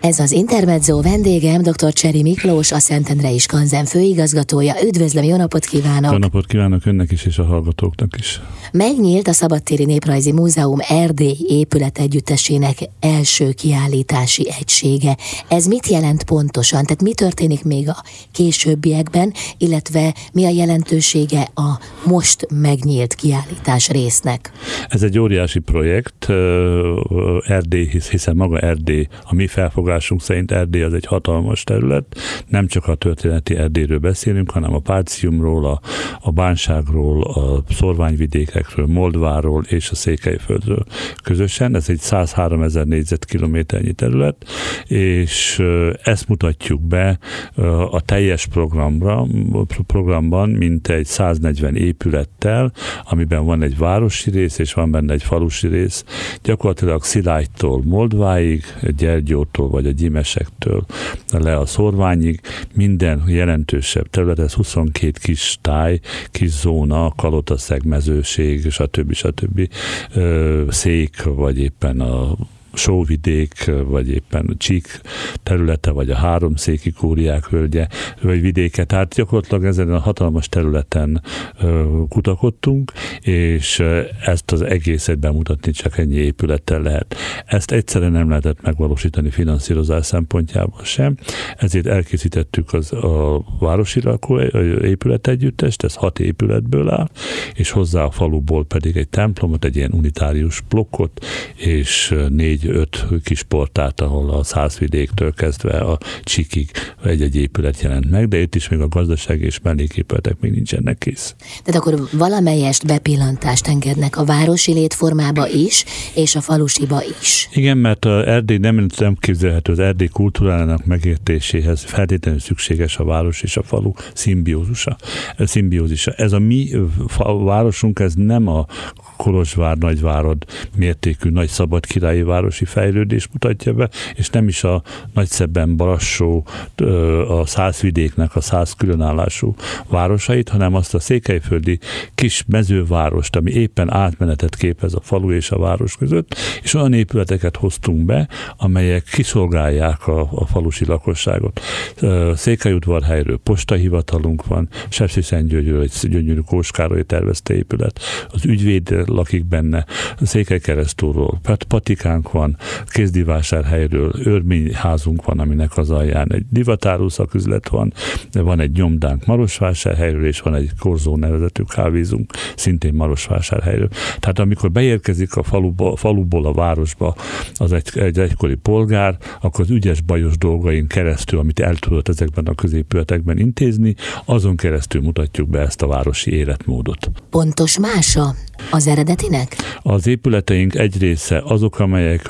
Ez az Intermezzo vendégem, dr. Cseri Miklós, a Szentendrei Skanzen főigazgatója. Üdvözlöm, jó napot kívánok! Jó napot kívánok önnek is és a hallgatóknak is! Megnyílt a Szabadtéri Néprajzi Múzeum Erdély épület együttesének első kiállítási egysége. Ez mit jelent pontosan? Tehát mi történik még a későbbiekben, illetve mi a jelentősége a most megnyílt kiállítás résznek? Ez egy óriási projekt, Erdély, hiszen maga Erdély, a mi felfogásunk felfogásunk szerint Erdély az egy hatalmas terület, nem csak a történeti Erdélyről beszélünk, hanem a Páciumról, a, a Bánságról, a szorványvidékekről, Moldváról és a Székelyföldről közösen. Ez egy 103 ezer négyzetkilométernyi terület, és ezt mutatjuk be a teljes programra, programban, mint egy 140 épülettel, amiben van egy városi rész, és van benne egy falusi rész, gyakorlatilag Szilágytól Moldváig, Gyergyótól vagy a gyimesektől le a szorványig, minden jelentősebb terület, ez 22 kis táj, kis zóna, kalotaszeg, mezőség, stb. stb. szék, vagy éppen a sóvidék, vagy éppen csík területe, vagy a háromszéki kúriák völgye, vagy vidéke. Tehát gyakorlatilag ezen a hatalmas területen kutakodtunk, és ezt az egészet bemutatni csak ennyi épülettel lehet. Ezt egyszerűen nem lehetett megvalósítani finanszírozás szempontjából sem, ezért elkészítettük az a városi lakó épület együttest, ez hat épületből áll, és hozzá a faluból pedig egy templomot, egy ilyen unitárius blokkot, és négy négy-öt kis portát, ahol a százvidéktől kezdve a csikig egy-egy épület jelent meg, de itt is még a gazdaság és melléképületek még nincsenek kész. Tehát akkor valamelyest bepillantást engednek a városi létformába is, és a falusiba is. Igen, mert a Erdély nem, nem képzelhető, az Erdély kultúrának megértéséhez feltétlenül szükséges a város és a falu szimbiózusa. szimbiózisa. Ez a mi városunk, ez nem a Kolozsvár nagyvárad mértékű nagy szabad királyi városi fejlődés mutatja be, és nem is a nagyszebben Barassó, a százvidéknek a száz különállású városait, hanem azt a székelyföldi kis mezővárost, ami éppen átmenetet képez a falu és a város között, és olyan épületeket hoztunk be, amelyek kiszolgálják a, a falusi lakosságot. Székelyudvarhelyről postahivatalunk van, Sepsiszentgyörgyről egy gyönyörű Kóskároly tervezte épület, az ügyvéd lakik benne, Székelykeresztúról, patikánk van, kézdivásárhelyről, örményházunk van, aminek az alján egy divatárú szaküzlet van, van egy nyomdánk Marosvásárhelyről, és van egy korzó nevezetű kávézunk, szintén Marosvásárhelyről. Tehát amikor beérkezik a faluba, faluból a városba az egy, egy egykori polgár, akkor az ügyes bajos dolgain keresztül, amit el tudott ezekben a középületekben intézni, azon keresztül mutatjuk be ezt a városi életmódot. Pontos mása az eredetinek? Az épületeink egy része azok, amelyek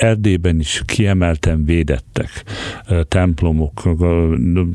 Erdélyben is kiemelten védettek templomok,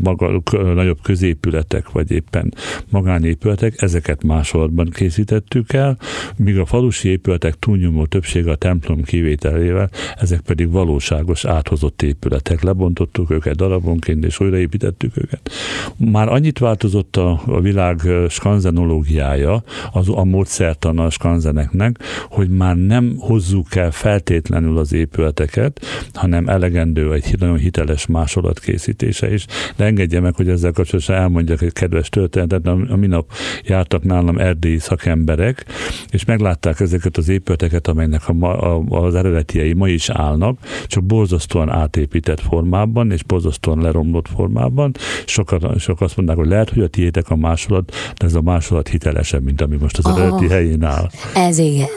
maga, nagyobb középületek, vagy éppen magánépületek, ezeket másolatban készítettük el, míg a falusi épületek túlnyomó többsége a templom kivételével, ezek pedig valóságos áthozott épületek. Lebontottuk őket darabonként, és újraépítettük őket. Már annyit változott a, a világ skanzenológiája, az a módszertan a skanzeneknek, hogy már nem hozzuk el feltétlenül az épületet, épületeket, hanem elegendő egy nagyon hiteles másolat készítése is. De engedje meg, hogy ezzel kapcsolatban elmondjak egy kedves történetet. A minap jártak nálam erdélyi szakemberek, és meglátták ezeket az épületeket, amelynek a ma, a, az eredetiei ma is állnak, csak borzasztóan átépített formában, és borzasztóan leromlott formában. Sokan, sok azt mondták, hogy lehet, hogy a tiétek a másolat, de ez a másolat hitelesebb, mint ami most az eredeti helyén áll. Ez igen.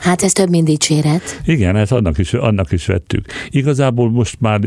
Hát ez több, mint dicséret. Igen, hát annak is, annak is vettük. Igazából most már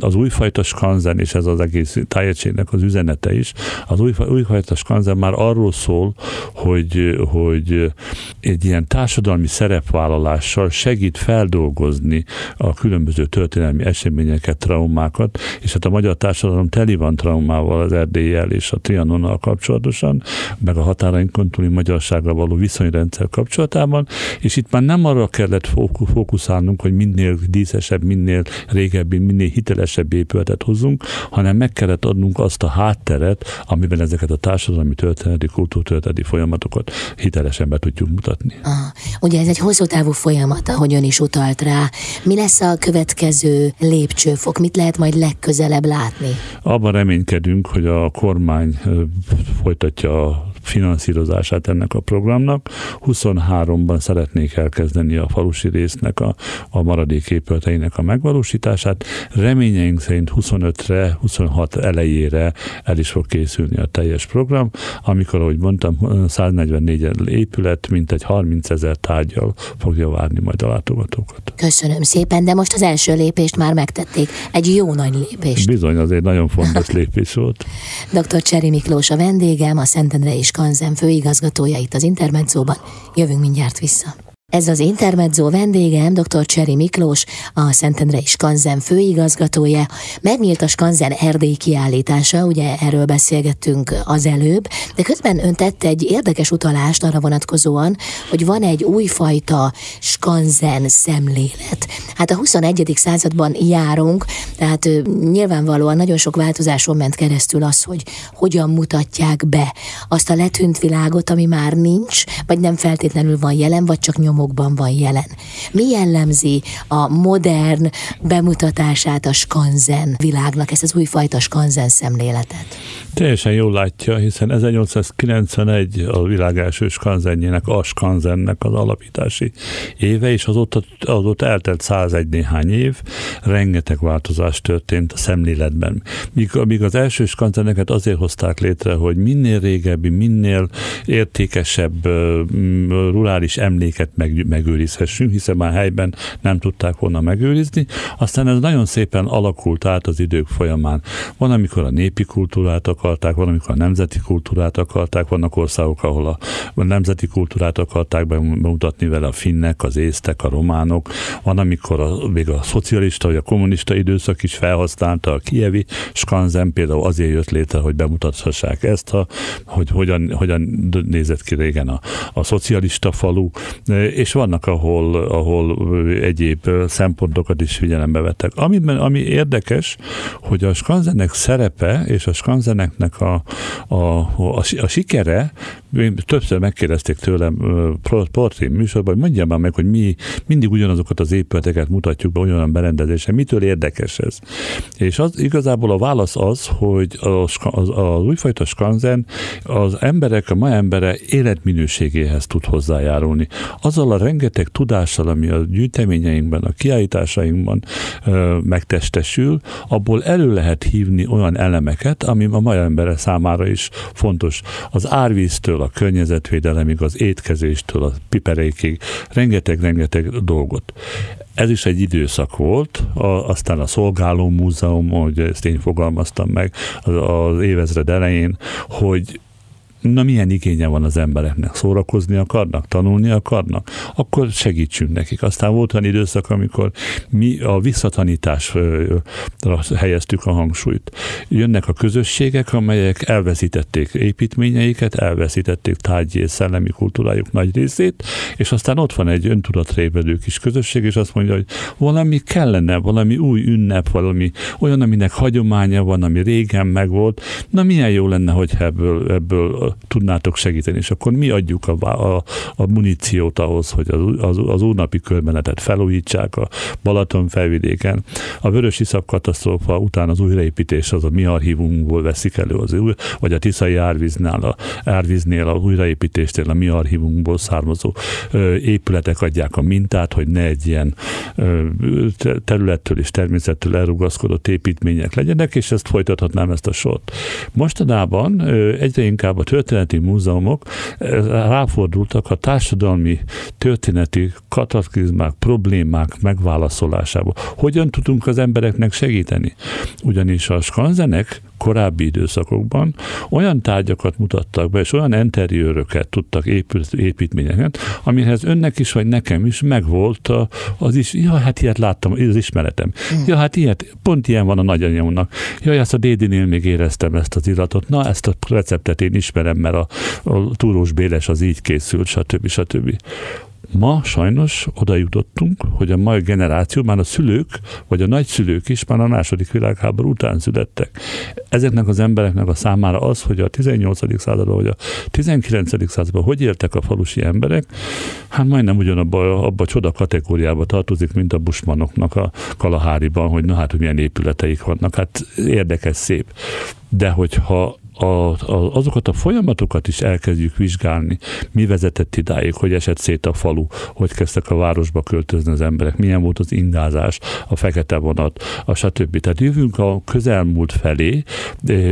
az újfajta skanzen, és ez az egész tájegységnek az üzenete is, az új, újfajta skanzen már arról szól, hogy, hogy egy ilyen társadalmi szerepvállalással segít feldolgozni a különböző történelmi eseményeket, traumákat, és hát a magyar társadalom teli van traumával az Erdélyel és a Trianonnal kapcsolatosan, meg a határainkon túli magyarságra való viszonyrendszer kapcsolatában, és itt már nem arra kellett fókuszálnunk, hogy minél díszesebb, minél régebbi, minél hitelesebb épületet hozzunk, hanem meg kellett adnunk azt a hátteret, amiben ezeket a társadalmi történeti, kultúrtörténeti folyamatokat hitelesen be tudjuk mutatni. Ah, ugye ez egy hosszú távú folyamat, ahogy ön is utalt rá. Mi lesz a következő lépcsőfok? Mit lehet majd legközelebb látni? Abban reménykedünk, hogy a kormány folytatja a finanszírozását ennek a programnak. 23-ban szeretnék elkezdeni a falusi résznek a, a maradék épületeinek a megvalósítását. Reményeink szerint 25-re, 26 elejére el is fog készülni a teljes program, amikor, ahogy mondtam, 144 épület, mint egy 30 ezer tárgyal fogja várni majd a látogatókat. Köszönöm szépen, de most az első lépést már megtették. Egy jó nagy lépést. Bizony, az egy nagyon fontos lépés volt. Dr. Cseri Miklós a vendégem, a Szentendre és Skanzen főigazgatója itt az Intermedzóban. Jövünk mindjárt vissza. Ez az Intermezzo vendégem, dr. Cseri Miklós, a Szentendrei Skanzen főigazgatója. Megnyílt a Skanzen Erdély kiállítása, ugye erről beszélgettünk az előbb, de közben ön tett egy érdekes utalást arra vonatkozóan, hogy van egy újfajta Skanzen szemlélet. Hát a 21. században járunk, tehát nyilvánvalóan nagyon sok változáson ment keresztül az, hogy hogyan mutatják be azt a letűnt világot, ami már nincs, vagy nem feltétlenül van jelen, vagy csak nyom programokban van jelen. Mi jellemzi a modern bemutatását a skanzen világnak, ezt az újfajta skanzen szemléletet? Teljesen jól látja, hiszen 1891 a világ első skanzenjének, a skanzennek az alapítási éve, és azóta, azóta eltelt 101 néhány év, rengeteg változás történt a szemléletben. Míg, míg az első skanzeneket azért hozták létre, hogy minél régebbi, minél értékesebb rurális emléket meg, megőrizhessünk, hiszen már helyben nem tudták volna megőrizni. Aztán ez nagyon szépen alakult át az idők folyamán. Van, amikor a népi kultúrát akarták, van, amikor a nemzeti kultúrát akarták, vannak országok, ahol a, a nemzeti kultúrát akarták bemutatni vele a finnek, az észtek, a románok, van, amikor a, még a szocialista vagy a kommunista időszak is felhasználta a kievi skanzen, például azért jött létre, hogy bemutathassák ezt, a, hogy hogyan, hogyan nézett ki régen a, a szocialista falu, és vannak, ahol, ahol egyéb szempontokat is figyelembe vettek. Ami, ami érdekes, hogy a skanzenek szerepe és a skanzeneknek a, a, a, a sikere, többször megkérdezték tőlem portrém műsorban, hogy mondjam már meg, hogy mi mindig ugyanazokat az épületeket mutatjuk be olyan berendezésen, mitől érdekes ez. És az, igazából a válasz az, hogy az, az, az újfajta skanzen az emberek, a ma embere életminőségéhez tud hozzájárulni. Azzal a rengeteg tudással, ami a gyűjteményeinkben, a kiállításainkban ö, megtestesül, abból elő lehet hívni olyan elemeket, ami a mai embere számára is fontos. Az árvíztől, a környezetvédelemig, az étkezéstől, a piperékig, rengeteg-rengeteg dolgot. Ez is egy időszak volt, a, aztán a Szolgáló Múzeum, hogy ezt én fogalmaztam meg az, az évezred elején, hogy na milyen igénye van az embereknek, szórakozni akarnak, tanulni akarnak, akkor segítsünk nekik. Aztán volt olyan időszak, amikor mi a visszatanításra helyeztük a hangsúlyt. Jönnek a közösségek, amelyek elveszítették építményeiket, elveszítették tárgyi és szellemi kultúrájuk nagy részét, és aztán ott van egy öntudatrévedő kis közösség, és azt mondja, hogy valami kellene, valami új ünnep, valami olyan, aminek hagyománya van, ami régen megvolt, na milyen jó lenne, hogy ebből, ebből tudnátok segíteni, és akkor mi adjuk a, a, a muníciót ahhoz, hogy az, az, az úrnapi körmenetet felújítsák a Balaton felvidéken. A Vörös Iszap katasztrófa után az újraépítés az a mi archívumunkból veszik elő, az új, vagy a Tiszai árvíznál, a, árvíznél a újraépítésnél a mi archívumunkból származó ö, épületek adják a mintát, hogy ne egy ilyen ö, területtől és természettől elrugaszkodott építmények legyenek, és ezt folytathatnám ezt a sort. Mostanában ö, egyre inkább a történeti múzeumok eh, ráfordultak a társadalmi történeti kataklizmák, problémák megválaszolásába. Hogyan tudunk az embereknek segíteni? Ugyanis a skanzenek korábbi időszakokban olyan tárgyakat mutattak be, és olyan interiőröket tudtak épült, építményeket, amihez önnek is, vagy nekem is megvolt az is, ja, hát ilyet láttam, az ismeretem. Hmm. Ja, hát ilyet, pont ilyen van a nagyanyámnak. Ja, ezt a dédinél még éreztem ezt az iratot. Na, ezt a receptet én ismerem, mert a, a túrós béles az így készült, stb. stb Ma sajnos oda jutottunk, hogy a mai generáció, már a szülők, vagy a nagyszülők is már a második világháború után születtek. Ezeknek az embereknek a számára az, hogy a 18. században, vagy a 19. században hogy éltek a falusi emberek, hát majdnem ugyanabba abba a csoda kategóriába tartozik, mint a busmanoknak a Kalaháriban, hogy na hát, hogy milyen épületeik vannak. Hát érdekes, szép. De hogyha a, a, azokat a folyamatokat is elkezdjük vizsgálni, mi vezetett idáig, hogy esett szét a falu, hogy kezdtek a városba költözni az emberek, milyen volt az ingázás, a fekete vonat, a stb. Tehát jövünk a közelmúlt felé,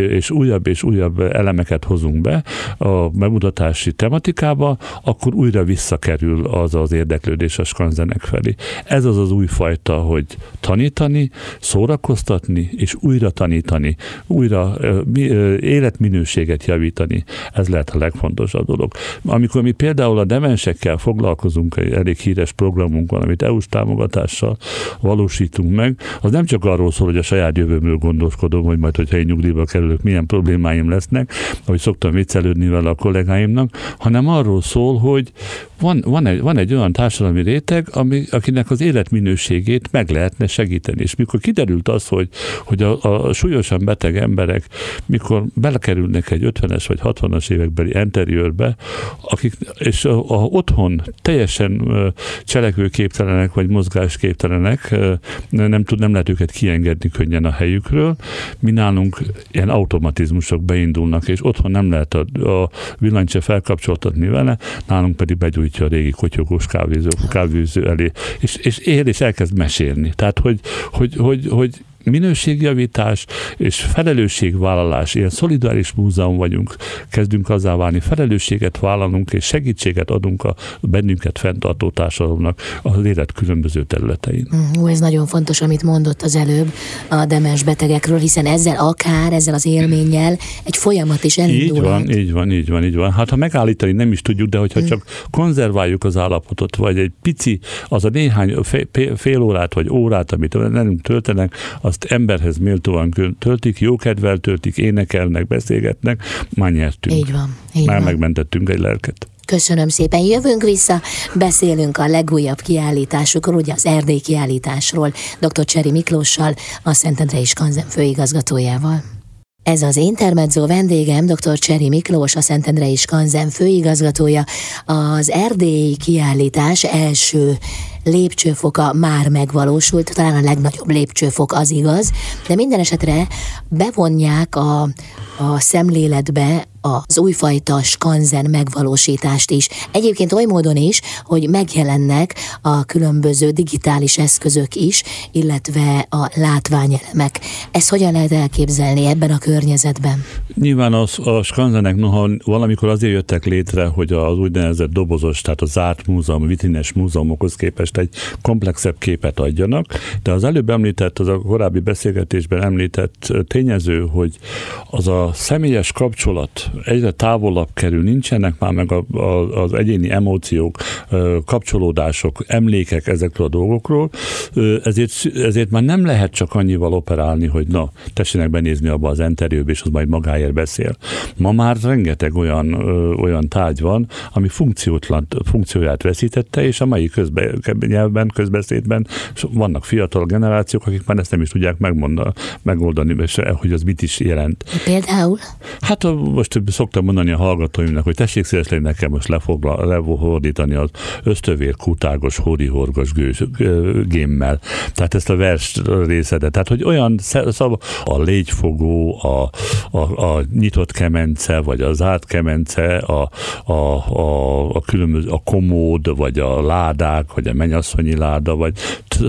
és újabb és újabb elemeket hozunk be a bemutatási tematikába, akkor újra visszakerül az az érdeklődés a skanzenek felé. Ez az az új fajta, hogy tanítani, szórakoztatni, és újra tanítani, újra élet életminőséget javítani. Ez lehet a legfontosabb dolog. Amikor mi például a demensekkel foglalkozunk, egy elég híres programunk van, amit EU-s támogatással valósítunk meg, az nem csak arról szól, hogy a saját jövőmről gondoskodom, hogy majd, hogyha én nyugdíjba kerülök, milyen problémáim lesznek, ahogy szoktam viccelődni vele a kollégáimnak, hanem arról szól, hogy van, van, egy, van egy olyan társadalmi réteg, ami, akinek az életminőségét meg lehetne segíteni. És mikor kiderült az, hogy, hogy a, a súlyosan beteg emberek, mikor belekerülnek egy 50-es vagy 60-as évekbeli interiőrbe, akik, és a, a otthon teljesen cselekvőképtelenek vagy mozgásképtelenek, nem, tud, nem lehet őket kiengedni könnyen a helyükről. Mi nálunk ilyen automatizmusok beindulnak, és otthon nem lehet a, a villanyt felkapcsoltatni vele, nálunk pedig begyújt beállítja a régi kotyogós kávézó, kávéző elé, és, és él, és elkezd mesélni. Tehát, hogy, hogy, hogy, hogy minőségjavítás és felelősségvállalás, ilyen szolidáris múzeum vagyunk, kezdünk azzá válni, felelősséget vállalunk és segítséget adunk a bennünket fenntartó társadalomnak az élet különböző területein. Ó, ez nagyon fontos, amit mondott az előbb a demens betegekről, hiszen ezzel akár, ezzel az élménnyel egy folyamat is elindul. Így van, így van, így van, így van. Hát ha megállítani nem is tudjuk, de hogyha hmm. csak konzerváljuk az állapotot, vagy egy pici, az a néhány fél, fél órát vagy órát, amit velünk töltenek, az azt emberhez méltóan töltik, jókedvel töltik, énekelnek, beszélgetnek, már nyertünk. Így van. Így már van. megmentettünk egy lelket. Köszönöm szépen. Jövünk vissza, beszélünk a legújabb kiállításukról, ugye az Erdély kiállításról, dr. Cseri Miklóssal, a Szentendrei Skanzen főigazgatójával. Ez az Intermezzo vendégem, dr. Cseri Miklós, a Szentendrei Skanzen főigazgatója. Az Erdély kiállítás első lépcsőfoka már megvalósult, talán a legnagyobb lépcsőfok az igaz, de minden esetre bevonják a, a szemléletbe az újfajta skanzen megvalósítást is. Egyébként oly módon is, hogy megjelennek a különböző digitális eszközök is, illetve a látványelemek. Ezt hogyan lehet elképzelni ebben a környezetben? Nyilván az, a skanzenek noha valamikor azért jöttek létre, hogy az úgynevezett dobozos, tehát a zárt múzeum, vitrines múzeumokhoz képest egy komplexebb képet adjanak, de az előbb említett, az a korábbi beszélgetésben említett tényező, hogy az a személyes kapcsolat egyre távolabb kerül, nincsenek már meg a, a, az egyéni emóciók, kapcsolódások, emlékek ezekről a dolgokról, ezért, ezért már nem lehet csak annyival operálni, hogy na, tessenek benézni abba az interjúba, és az majd magáért beszél. Ma már rengeteg olyan, olyan tárgy van, ami funkciótlan, funkcióját veszítette, és a mai közbe, nyelvben, közbeszédben vannak fiatal generációk, akik már ezt nem is tudják megmondani, megoldani, és hogy az mit is jelent. Például? Hát most szoktam mondani a hallgatóimnak, hogy tessék szívesen nekem most lefogla, lefordítani az ösztövér kutágos, hódihorgos gémmel. Tehát ezt a vers részedet. Tehát, hogy olyan szab, a légyfogó, a, a, a nyitott kemence, vagy a zárt kemence, a, a, a, a különböző, a komód, vagy a ládák, vagy a mennyasszonyi láda, vagy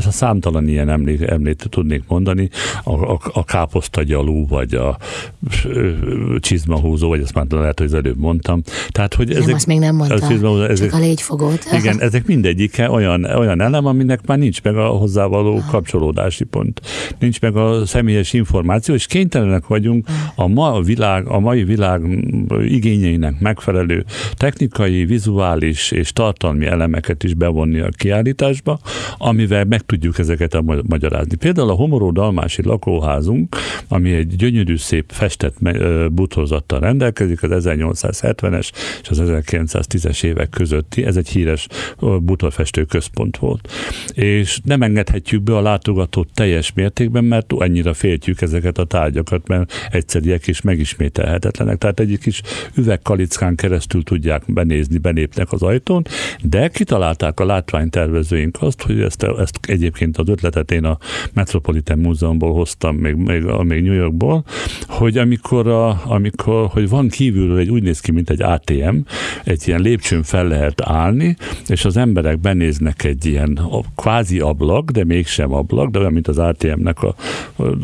számtalan ilyen emlék, emlét tudnék mondani, a, a, a káposztagyalú, vagy a csizmahúzó, vagy ezt már lehet, hogy az előbb mondtam. Tehát, hogy nem, ezek, azt még nem mondtam, ezek, ezek, csak a légyfogót. Igen, ezek mindegyike olyan, olyan elem, aminek már nincs meg a hozzávaló kapcsolódási pont. Nincs meg a személyes információ, és kénytelenek vagyunk a, ma a, világ, a mai világ igényeinek megfelelő technikai, vizuális és tartalmi elemeket is bevonni a kiállításba, amivel meg tudjuk ezeket a magyarázni. Például a Homoró Dalmási lakóházunk, ami egy gyönyörű szép festett buthozattal rendelkezik, az 1870-es és az 1910-es évek közötti, ez egy híres butorfestő központ volt. És nem engedhetjük be a látogatót teljes mértékben, mert annyira féltjük ezeket a tárgyakat, mert egyszeriek és megismételhetetlenek. Tehát egy kis üvegkalickán keresztül tudják benézni, benépnek az ajtón, de kitalálták a látványtervezőink azt, hogy ezt, ezt egyébként az ötletet én a Metropolitan Múzeumból hoztam, még, még, még New Yorkból, hogy amikor, a, amikor hogy van kívülről egy úgy néz ki, mint egy ATM, egy ilyen lépcsőn fel lehet állni, és az emberek benéznek egy ilyen kvázi ablak, de mégsem ablak, de olyan, mint az ATM-nek a,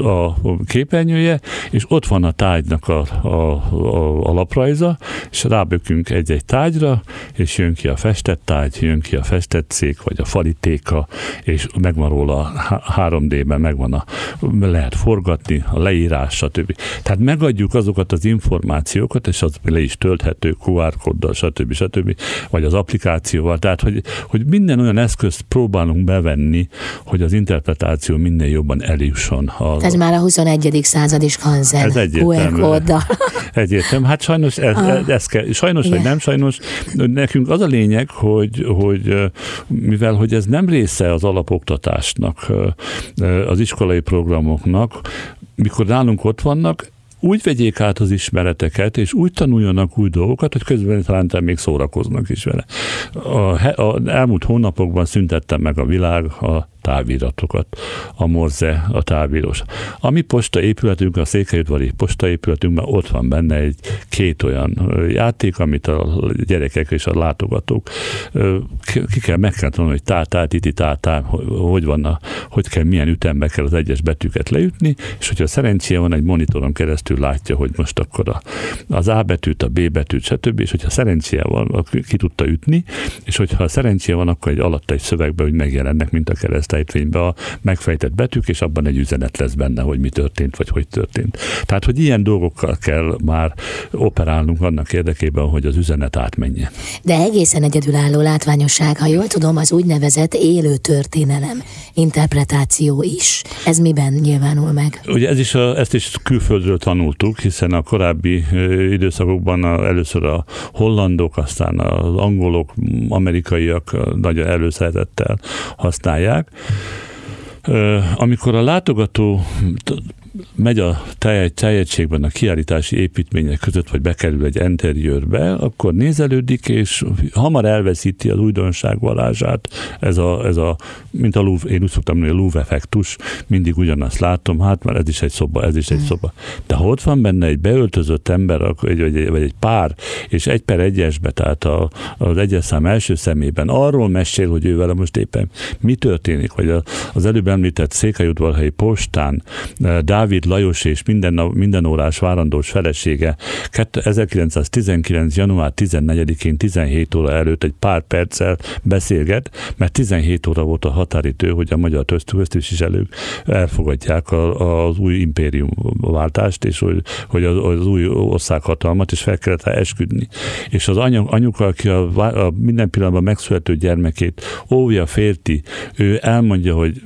a, a képernyője, és ott van a tárgynak a, a, a alaprajza, és rábökünk egy-egy tárgyra, és jön ki a festett tárgy, jön ki a festett szék, vagy a falitéka, és megvan róla 3D-ben, megvan a, lehet forgatni, a leírás, stb. Tehát megadjuk azokat az információkat, és az le is tölthető QR kóddal, stb. stb. vagy az applikációval. Tehát, hogy, hogy minden olyan eszközt próbálunk bevenni, hogy az interpretáció minél jobban eljusson. A, Ez már a 21. század is kanzen. Ez egyértelmű. Egyértelmű. Hát sajnos ez, ah. ez kell, sajnos vagy nem sajnos, nekünk az a lényeg, hogy, hogy mivel hogy ez nem része az alapoktatásnak, az iskolai programoknak, mikor nálunk ott vannak, úgy vegyék át az ismereteket, és úgy tanuljanak új dolgokat, hogy közben talán még szórakoznak is vele. A, a elmúlt hónapokban szüntettem meg a világ a táviratokat, a Morze, a távírós. A mi posta épületünk, a Székelyudvari posta épületünkben ott van benne egy két olyan játék, amit a gyerekek és a látogatók ki kell, meg kell tanulni, hogy tá, tá, titi, tá, tá, hogy van, a, hogy kell, milyen ütembe kell az egyes betűket leütni, és hogyha szerencséje van, egy monitoron keresztül látja, hogy most akkor a, az A betűt, a B betűt, stb. És hogyha szerencséje van, ki tudta ütni, és hogyha szerencséje van, akkor egy alatt egy szövegbe, hogy megjelennek, mint a kereszt keresztejtvénybe a megfejtett betűk, és abban egy üzenet lesz benne, hogy mi történt, vagy hogy történt. Tehát, hogy ilyen dolgokkal kell már operálnunk annak érdekében, hogy az üzenet átmenjen. De egészen egyedülálló látványosság, ha jól tudom, az úgynevezett élő történelem, interpretáció is. Ez miben nyilvánul meg? Ugye ez is a, ezt is külföldről tanultuk, hiszen a korábbi időszakokban a, először a hollandok, aztán az angolok, amerikaiak nagyon előszeretettel használják. Amikor a látogató megy a teljességben a kiállítási építmények között, vagy bekerül egy interiőrbe, akkor nézelődik, és hamar elveszíti az újdonság varázsát. Ez a, ez a mint a Louvre, én úgy szoktam mondani, a Louvre effektus, mindig ugyanazt látom, hát már ez is egy szoba, ez is egy mm. szoba. De ha ott van benne egy beöltözött ember, vagy egy, vagy egy pár, és egy per egyesbe, tehát a, az egyes szám első szemében arról mesél, hogy ő vele most éppen mi történik, vagy az előbb említett Székelyudvarhelyi postán, Dávid Lajos és minden, minden órás várandós felesége 1919. január 14-én 17 óra előtt egy pár perccel beszélget, mert 17 óra volt a határidő, hogy a magyar köztisztviselők elfogadják a, az új impériumváltást, és hogy, hogy az, az új országhatalmat, és fel kellett esküdni. És az anya, anyuka, aki a, a minden pillanatban megszülető gyermekét óvja, férti, ő elmondja, hogy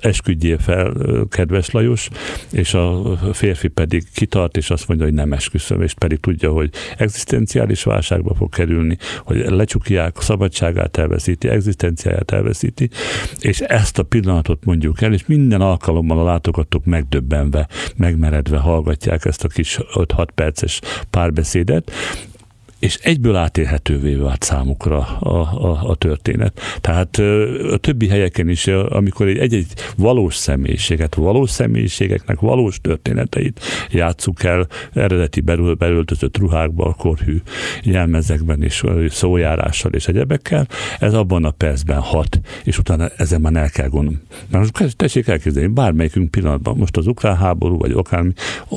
esküdjél fel, kedves Lajos, és a férfi pedig kitart, és azt mondja, hogy nem esküszöm, és pedig tudja, hogy egzisztenciális válságba fog kerülni, hogy lecsukják, szabadságát elveszíti, egzisztenciáját elveszíti, és ezt a pillanatot mondjuk el, és minden alkalommal a látogatók megdöbbenve, megmeredve hallgatják ezt a kis 5-6 perces párbeszédet, és egyből átélhetővé vált számukra a, a, a történet. Tehát a többi helyeken is, amikor egy-egy valós személyiséget, valós személyiségeknek valós történeteit játsszuk el eredeti belül, belöltözött ruhákban, korhű jelmezekben és szójárással és egyebekkel, ez abban a percben hat, és utána ezen már el kell gondolni. Most tessék elképzelni, bármelyikünk pillanatban, most az ukrán háború, vagy akármi,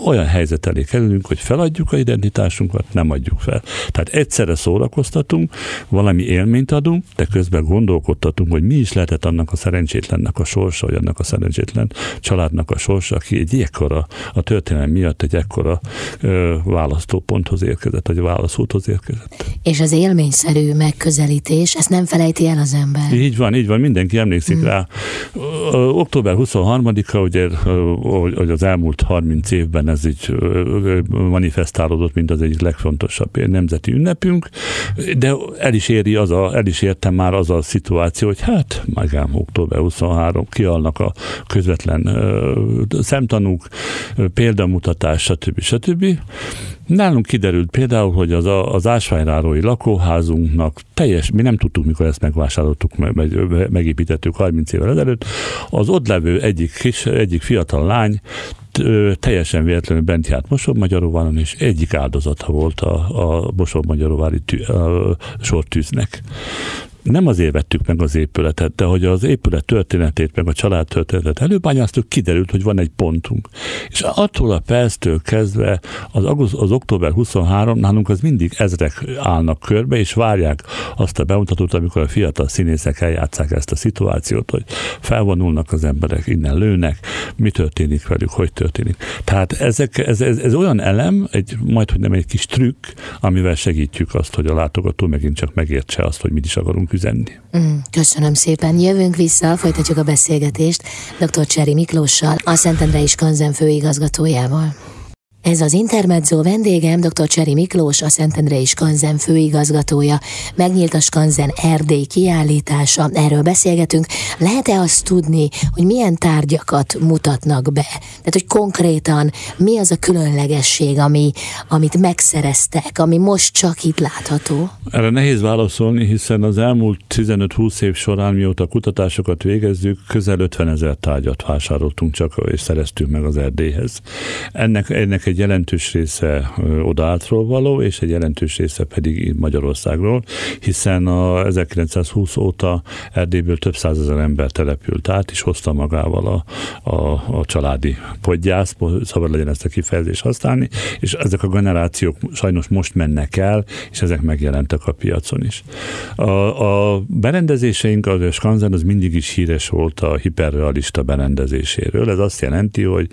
olyan helyzet elé kerülünk, hogy feladjuk a identitásunkat, nem adjuk fel. Tehát egyszerre szórakoztatunk, valami élményt adunk, de közben gondolkodtatunk, hogy mi is lehetett annak a szerencsétlennek a sorsa, vagy annak a szerencsétlen családnak a sorsa, aki egy ekkora, a történelem miatt egy ekkora ö, választóponthoz érkezett, vagy válaszúthoz érkezett. És az élményszerű megközelítés, ezt nem felejti el az ember. Így van, így van, mindenki emlékszik hmm. rá. Október 23-a, ugye, hogy az elmúlt 30 évben ez így manifestálódott, mint az egyik legfontosabb nemzeti ünnepünk, de el is éri az a, el is értem már az a szituáció, hogy hát magám október 23, kialnak a közvetlen szemtanúk, példamutatás, stb. stb. Nálunk kiderült például, hogy az, a, az ásványrárói lakóházunknak teljes, mi nem tudtuk, mikor ezt megvásároltuk, meg, megépítettük 30 évvel ezelőtt, az ott levő egyik, kis, egyik fiatal lány teljesen véletlenül bent járt Mosor-Magyaróváron, és egyik áldozata volt a, a a sortűznek nem azért vettük meg az épületet, de hogy az épület történetét, meg a család történetet előbányáztuk, kiderült, hogy van egy pontunk. És attól a perctől kezdve az, az október 23 nálunk az mindig ezrek állnak körbe, és várják azt a bemutatót, amikor a fiatal színészek eljátszák ezt a szituációt, hogy felvonulnak az emberek, innen lőnek, mi történik velük, hogy történik. Tehát ezek, ez, ez, ez olyan elem, egy, majd hogy nem egy kis trükk, amivel segítjük azt, hogy a látogató megint csak megértse azt, hogy mit is akarunk üzenni. Mm, köszönöm szépen. Jövünk vissza, folytatjuk a beszélgetést dr. Cseri Miklóssal, a Szentendrei Skanzen főigazgatójával. Ez az Intermezzo vendégem dr. Cseri Miklós, a Szentendrei Skanzen főigazgatója. Megnyílt a Skanzen Erdély kiállítása, erről beszélgetünk. Lehet-e azt tudni, hogy milyen tárgyakat mutatnak be? Tehát, hogy konkrétan mi az a különlegesség, ami, amit megszereztek, ami most csak itt látható? Erre nehéz válaszolni, hiszen az elmúlt 15-20 év során, mióta kutatásokat végezzük, közel 50 ezer tárgyat vásároltunk csak, és szereztünk meg az Erdélyhez. Ennek, ennek egy jelentős része odaátról való, és egy jelentős része pedig Magyarországról, hiszen a 1920 óta Erdélyből több százezer ember települt át, és hozta magával a, a, a családi podgyász, szabad legyen ezt a kifejezést használni, és ezek a generációk sajnos most mennek el, és ezek megjelentek a piacon is. A, a berendezéseink, a Skanzen az mindig is híres volt a hiperrealista berendezéséről. Ez azt jelenti, hogy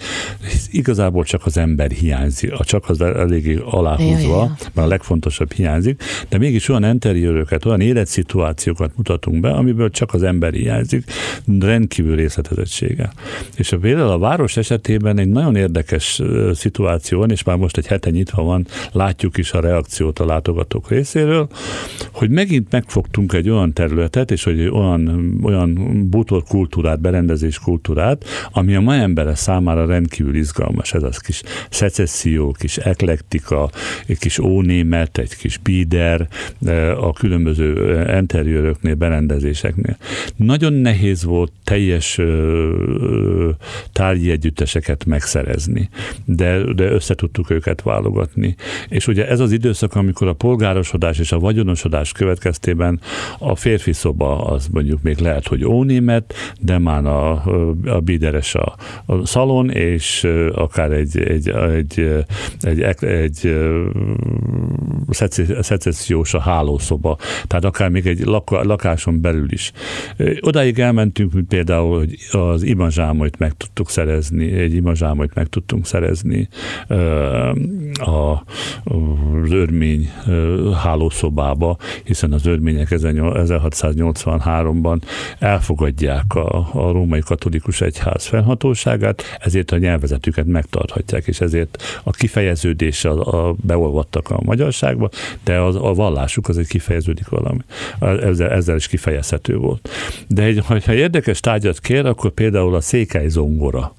igazából csak az ember hiányzik, a csak az eléggé aláhúzva, ja, ja. mert a legfontosabb hiányzik, de mégis olyan interiőröket, olyan életszituációkat mutatunk be, amiből csak az ember hiányzik, rendkívül részletezettsége. És a például a város esetében egy nagyon érdekes szituáció van, és már most egy hete nyitva van, látjuk is a reakciót a látogatók részéről, hogy megint megfogtunk egy olyan területet, és hogy olyan, olyan bútor kultúrát, berendezés kultúrát, ami a mai embere számára rendkívül izgalmas, ez az kis szecesszió, kis eklektika, egy kis ónémet, egy kis bíder a különböző interiőröknél, berendezéseknél. Nagyon nehéz volt teljes tárgyi együtteseket megszerezni, de, de összetudtuk őket válogatni. És ugye ez az időszak, amikor a polgárosodás és a vagyonosodás következtében a férfi szoba az mondjuk még lehet, hogy ónémet, de már a, a bíderes a, a szalon, és akár egy, egy, egy, egy, egy, egy szecessziós a hálószoba, tehát akár még egy lakáson belül is. Odáig elmentünk, mint például, hogy az imazsámolyt meg tudtuk szerezni, egy imazsámolyt meg tudtunk szerezni a, az örmény hálószobába, hiszen az örmények 1683-ban elfogadják a, a római katolikus egyház fennhatóságát, ezért a nyelvezetüket megtarthatják, és ezért a kifejeződés a, a beolvadtak a magyarságba, de az, a vallásuk az egy kifejeződik valami. Ezzel, ezzel is kifejezhető volt. De egy, ha érdekes tárgyat kér, akkor például a székely zongora.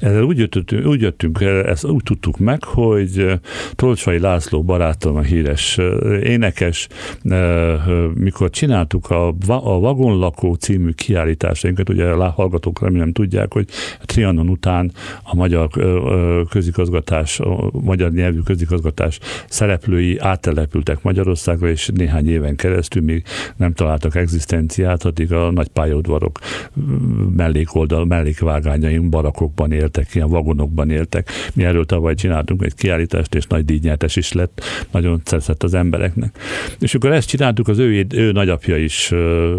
Ezzel úgy jöttünk, úgy jöttünk ezt úgy tudtuk meg, hogy Tolcsai László barátom, a híres énekes, mikor csináltuk a, a Vagonlakó című kiállításainkat, ugye a hallgatók remélem tudják, hogy Trianon után a magyar közigazgatás közigazgatás, a magyar nyelvű közigazgatás szereplői áttelepültek Magyarországra, és néhány éven keresztül még nem találtak egzisztenciát, addig a nagy pályaudvarok mellékoldal, mellékvágányaink barakokban éltek, ilyen vagonokban éltek. Mi erről tavaly csináltunk egy kiállítást, és nagy díjnyertes is lett, nagyon tetszett az embereknek. És akkor ezt csináltuk, az ő, ő nagyapja is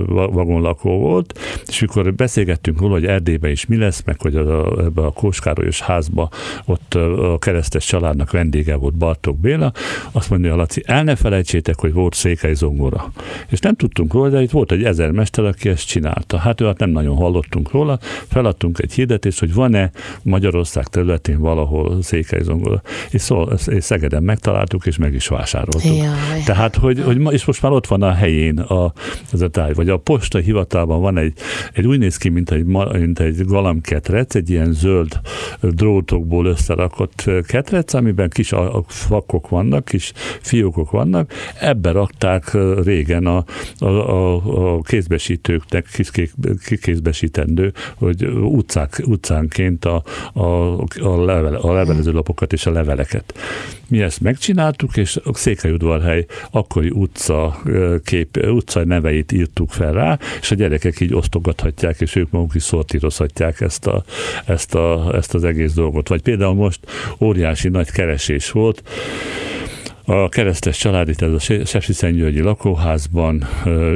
vagonlakó volt, és akkor beszélgettünk róla, hogy Erdélyben is mi lesz, meg hogy a, ebbe a Kóskárolyos házba ott a keresztes családnak vendége volt Bartók Béla, azt mondja, Laci, el ne felejtsétek, hogy volt székely zongora. És nem tudtunk róla, de itt volt egy ezer mester, aki ezt csinálta. Hát ő hát nem nagyon hallottunk róla, feladtunk egy hirdetést, hogy van-e Magyarország területén valahol székely zongora. És, szó, és Szegeden megtaláltuk, és meg is vásároltuk. Jaj. Tehát, hogy, hogy és most már ott van a helyén a, az a táj, vagy a posta hivatalban van egy, egy úgy néz ki, mint egy, mint egy galamketrec, egy ilyen zöld drótokból összerakott ketrec, amiben kis fakok vannak, kis fiókok vannak, ebbe rakták régen a, a, a, a kézbesítőknek, kézbesítendő, hogy utcák, utcánként a, a, a, level, a levelező lapokat és a leveleket. Mi ezt megcsináltuk, és a Székelyudvarhely akkori utca, kép, utca neveit írtuk fel rá, és a gyerekek így osztogathatják, és ők maguk is szortírozhatják ezt, a, ezt, a, ezt az egész dolgot. Vagy például most óriási nagy keresés volt, a keresztes család itt ez a Sepsi Szentgyörgyi lakóházban,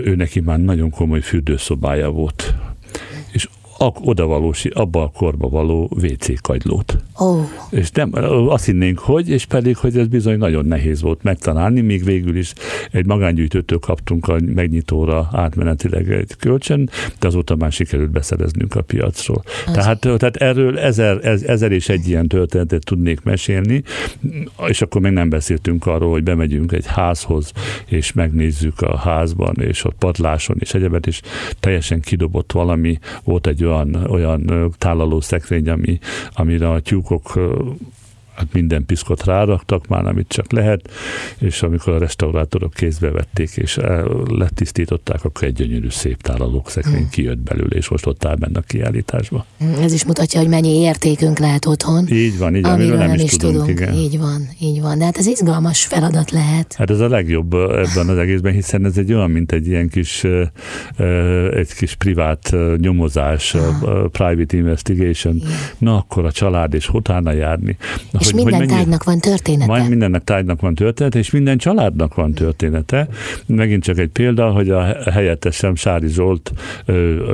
ő neki már nagyon komoly fürdőszobája volt oda valósi, abba a korba való WC kagylót. Oh. És nem, azt hinnénk, hogy, és pedig, hogy ez bizony nagyon nehéz volt megtalálni, míg végül is egy magángyűjtőtől kaptunk a megnyitóra átmenetileg egy kölcsön, de azóta már sikerült beszereznünk a piacról. Tehát, tehát erről ezer, ezer és egy ilyen történetet tudnék mesélni, és akkor még nem beszéltünk arról, hogy bemegyünk egy házhoz, és megnézzük a házban, és ott padláson, és egyebet, és teljesen kidobott valami, volt egy olyan, olyan tálaló szekrény, ami, amire a tyúkok hát minden piszkot ráraktak már, amit csak lehet, és amikor a restaurátorok kézbe vették, és letisztították, akkor egy gyönyörű szép tálalókszekrény mm. kijött belőle, és most ott áll benne a kiállításba. Hmm, ez is mutatja, hogy mennyi értékünk lehet otthon. Így van, így amiről nem, nem is, is tudunk. tudunk. Igen. Így van, így van. De hát ez izgalmas feladat lehet. Hát ez a legjobb ebben az egészben, hiszen ez egy olyan, mint egy ilyen kis, egy kis privát nyomozás, ah. private investigation. Igen. Na akkor a család és utána járni. Na, és és minden mennyi, tárgynak van története. Majd mindennek tárgynak van története, és minden családnak van története. Megint csak egy példa, hogy a helyettesem Sári Zsolt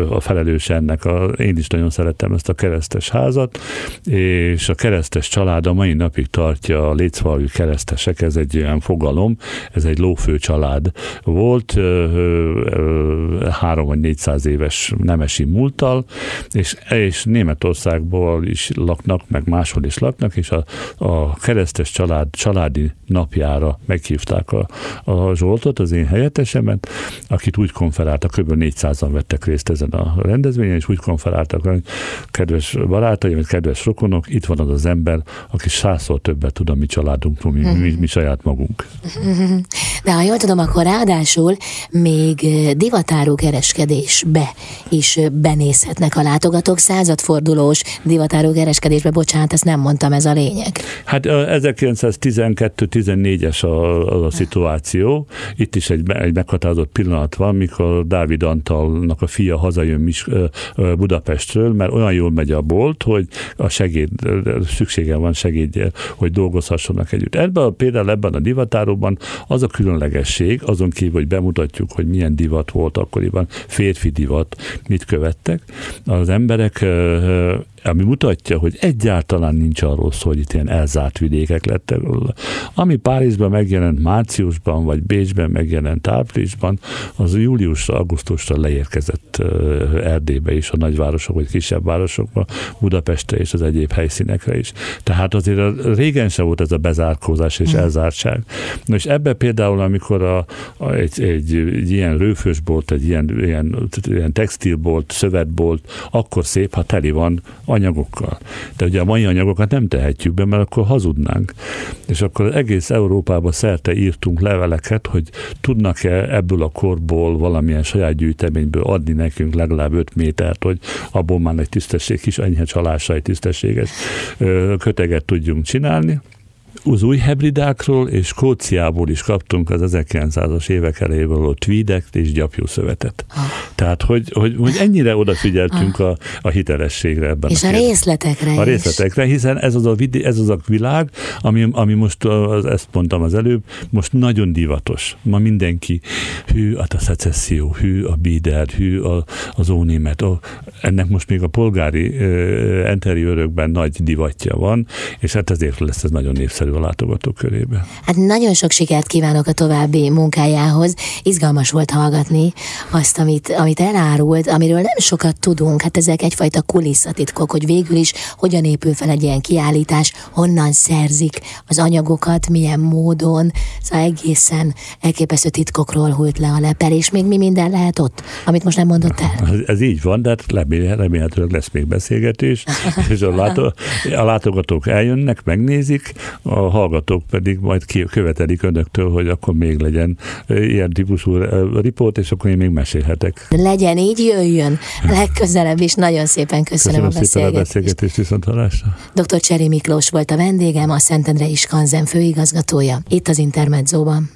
a felelős ennek, a, én is nagyon szerettem ezt a keresztes házat, és a keresztes család a mai napig tartja a létszvalói keresztesek, ez egy olyan fogalom, ez egy lófő család volt, három vagy négyszáz éves nemesi múltal, és, és Németországból is laknak, meg máshol is laknak, és a, a keresztes család családi napjára meghívták a, a Zsoltot, az én helyettesemet, akit úgy konferáltak, kb. 400-an vettek részt ezen a rendezvényen, és úgy konferáltak, hogy kedves barátaim, kedves rokonok, itt van az az ember, aki százszor többet tud a mi családunkról, mi, mi, mi saját magunk. De ha jól tudom, akkor ráadásul még divatáró kereskedésbe is benézhetnek a látogatók. Századfordulós divatáró kereskedésbe, bocsánat, ezt nem mondtam, ez a lényeg. Hát 1912-14-es a, a szituáció. Itt is egy, egy meghatározott pillanat van, mikor Dávid Antalnak a fia hazajön Mis, Budapestről, mert olyan jól megy a bolt, hogy a segéd, szüksége van segédje, hogy dolgozhassanak együtt. Ebben például ebben a divatáróban az a különlegesség, azon kívül, hogy bemutatjuk, hogy milyen divat volt akkoriban, férfi divat, mit követtek, az emberek ami mutatja, hogy egyáltalán nincs arról szó, hogy itt ilyen elzárt vidékek lettek. Ami Párizsban megjelent márciusban, vagy Bécsben megjelent áprilisban, az júliusra, augusztusra leérkezett Erdélybe is, a nagyvárosok vagy kisebb városokba, Budapestre és az egyéb helyszínekre is. Tehát azért a, régen se volt ez a bezárkózás és mm. elzártság. Na és ebbe például, amikor a, a, egy, egy, egy ilyen rőfősbolt, egy ilyen, ilyen, ilyen textilbolt, szövetbolt, akkor szép, ha teli van anyagokkal. De ugye a mai anyagokat nem tehetjük be, mert akkor hazudnánk. És akkor egész Európába szerte írtunk leveleket, hogy tudnak-e ebből a korból valamilyen saját gyűjteményből adni nekünk legalább 5 métert, hogy abból már egy tisztesség, kis enyhe csalásra egy tisztességes köteget tudjunk csinálni az új hebridákról és Skóciából is kaptunk az 1900-as évek elejéből a tweedekt és gyapjúszövetet. Ah. Tehát, hogy, hogy, hogy ennyire odafigyeltünk ah. a, a hitelességre ebben. És a, a részletekre A részletekre, hiszen ez az a, vidi, ez az a világ, ami, ami most, az, ezt mondtam az előbb, most nagyon divatos. Ma mindenki hű a szecesszió, hű a bíder, hű a, az ónémet. Oh, ennek most még a polgári uh, interiőrökben nagy divatja van, és hát ezért lesz ez nagyon népszerű a látogatók körébe. Hát nagyon sok sikert kívánok a további munkájához. Izgalmas volt hallgatni azt, amit, amit elárult, amiről nem sokat tudunk. Hát ezek egyfajta kulisszatitkok, hogy végül is hogyan épül fel egy ilyen kiállítás, honnan szerzik az anyagokat, milyen módon. Szóval egészen elképesztő titkokról hult le a lepel, és még mi minden lehet ott, amit most nem mondott el. Ez, ez így van, de hát remélhetőleg lesz még beszélgetés, és a, látó, a látogatók eljönnek, megnézik, a a hallgatók pedig majd követelik önöktől, hogy akkor még legyen ilyen típusú riport, és akkor én még mesélhetek. Legyen így, jöjjön legközelebb is. Nagyon szépen köszönöm, köszönöm a beszélgetést. A beszélgetést viszont hallásra. Dr. Cseri Miklós volt a vendégem, a Szentendrei Skanzen főigazgatója, itt az Intermedzóban.